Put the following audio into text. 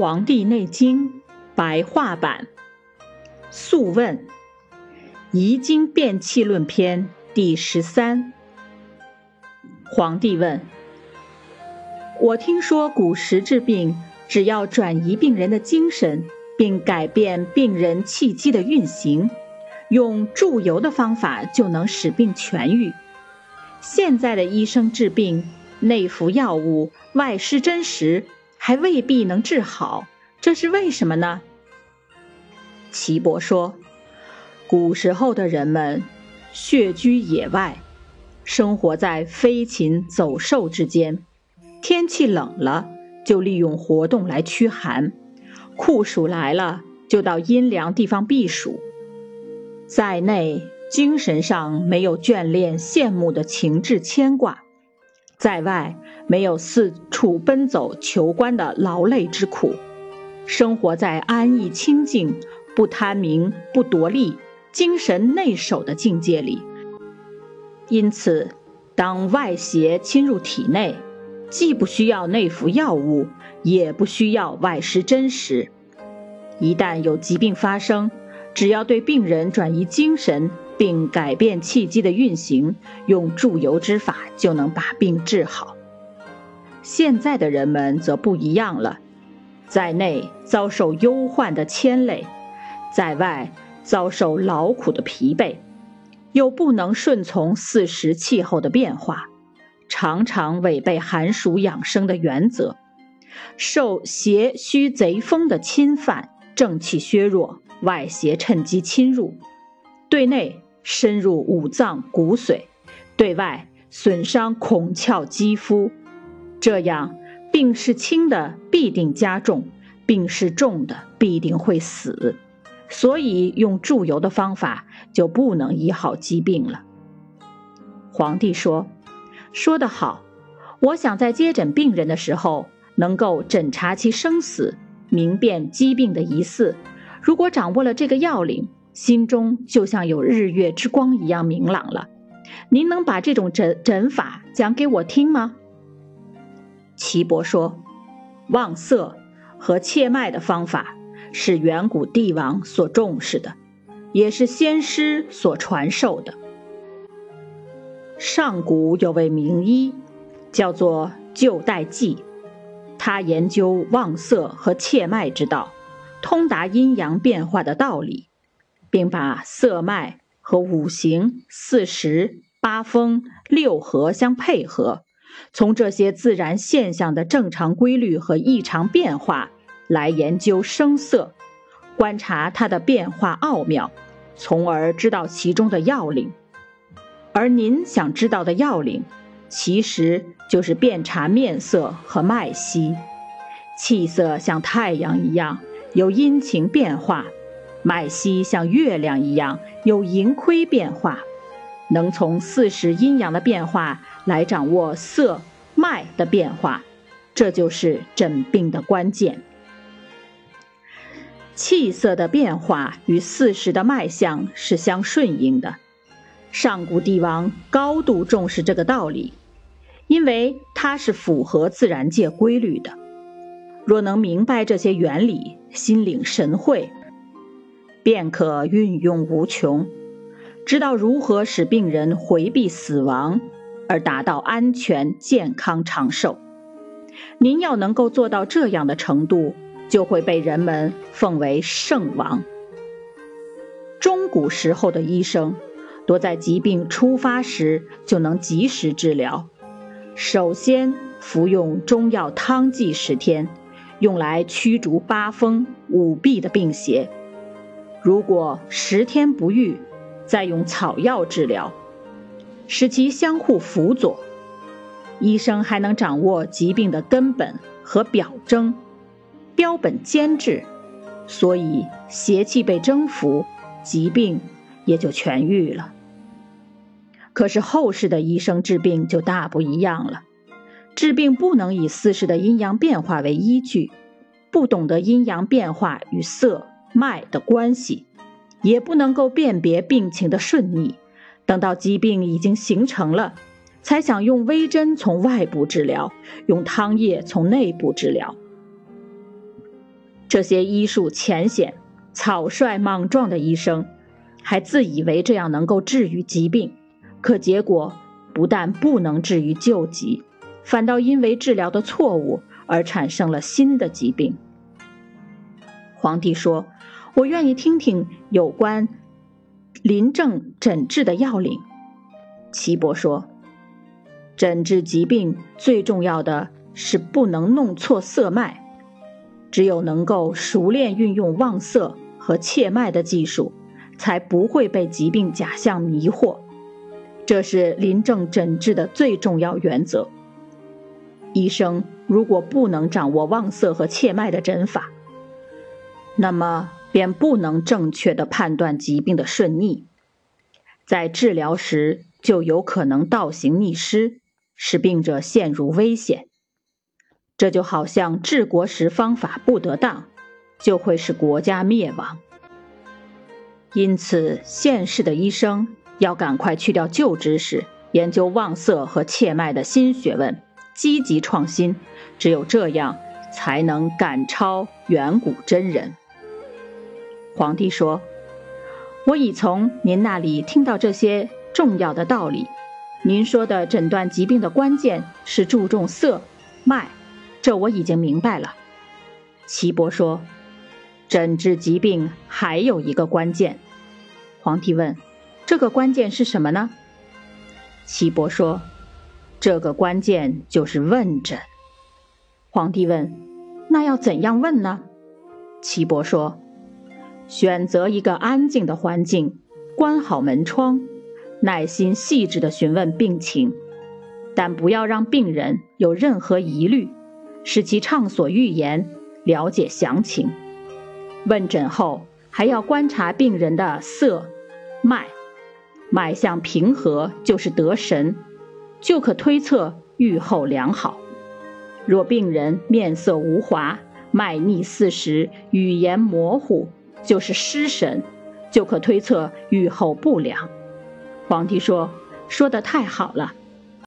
黄帝内经白话版，《素问·遗精变气论篇》第十三。皇帝问：我听说古时治病，只要转移病人的精神，并改变病人气机的运行，用注油的方法就能使病痊愈。现在的医生治病，内服药物，外施针时。还未必能治好，这是为什么呢？岐伯说：“古时候的人们穴居野外，生活在飞禽走兽之间，天气冷了就利用活动来驱寒，酷暑来了就到阴凉地方避暑。在内精神上没有眷恋羡慕的情志牵挂，在外。”没有四处奔走求官的劳累之苦，生活在安逸清静、不贪名、不夺利、精神内守的境界里。因此，当外邪侵入体内，既不需要内服药物，也不需要外施针时，一旦有疾病发生，只要对病人转移精神，并改变气机的运行，用注油之法，就能把病治好。现在的人们则不一样了，在内遭受忧患的牵累，在外遭受劳苦的疲惫，又不能顺从四时气候的变化，常常违背寒暑养生的原则，受邪虚贼风的侵犯，正气削弱，外邪趁机侵入，对内深入五脏骨髓，对外损伤孔窍肌肤。这样，病是轻的必定加重，病是重的必定会死，所以用注油的方法就不能医好疾病了。皇帝说：“说得好，我想在接诊病人的时候，能够诊查其生死，明辨疾病的疑似。如果掌握了这个要领，心中就像有日月之光一样明朗了。您能把这种诊诊法讲给我听吗？”岐伯说：“望色和切脉的方法是远古帝王所重视的，也是先师所传授的。上古有位名医，叫做旧代纪，他研究望色和切脉之道，通达阴阳变化的道理，并把色脉和五行、四时、八风、六合相配合。”从这些自然现象的正常规律和异常变化来研究声色，观察它的变化奥妙，从而知道其中的要领。而您想知道的要领，其实就是辨察面色和脉息。气色像太阳一样有阴晴变化，脉息像月亮一样有盈亏变化。能从四时阴阳的变化来掌握色脉的变化，这就是诊病的关键。气色的变化与四时的脉象是相顺应的。上古帝王高度重视这个道理，因为它是符合自然界规律的。若能明白这些原理，心领神会，便可运用无穷。知道如何使病人回避死亡，而达到安全、健康、长寿。您要能够做到这样的程度，就会被人们奉为圣王。中古时候的医生，多在疾病初发时就能及时治疗。首先服用中药汤剂十天，用来驱逐八风、五弊的病邪。如果十天不愈，再用草药治疗，使其相互辅佐，医生还能掌握疾病的根本和表征，标本兼治，所以邪气被征服，疾病也就痊愈了。可是后世的医生治病就大不一样了，治病不能以四时的阴阳变化为依据，不懂得阴阳变化与色脉的关系。也不能够辨别病情的顺逆，等到疾病已经形成了，才想用微针从外部治疗，用汤液从内部治疗。这些医术浅显、草率莽撞的医生，还自以为这样能够治愈疾病，可结果不但不能治愈旧疾，反倒因为治疗的错误而产生了新的疾病。皇帝说：“我愿意听听有关临症诊治的要领。”岐伯说：“诊治疾病最重要的是不能弄错色脉。”只有能够熟练运用望色和切脉的技术，才不会被疾病假象迷惑。这是临症诊治的最重要原则。医生如果不能掌握望色和切脉的诊法，那么便不能正确的判断疾病的顺逆，在治疗时就有可能倒行逆施，使病者陷入危险。这就好像治国时方法不得当，就会使国家灭亡。因此，现世的医生要赶快去掉旧知识，研究望色和切脉的新学问，积极创新。只有这样，才能赶超远古真人。皇帝说：“我已从您那里听到这些重要的道理。您说的诊断疾病的关键是注重色脉。”这我已经明白了，岐伯说：“诊治疾病还有一个关键。”皇帝问：“这个关键是什么呢？”岐伯说：“这个关键就是问诊。”皇帝问：“那要怎样问呢？”岐伯说：“选择一个安静的环境，关好门窗，耐心细致地询问病情，但不要让病人有任何疑虑。”使其畅所欲言，了解详情。问诊后，还要观察病人的色、脉，脉象平和就是得神，就可推测愈后良好。若病人面色无华、脉逆四时、语言模糊，就是失神，就可推测预后不良。皇帝说：“说的太好了。”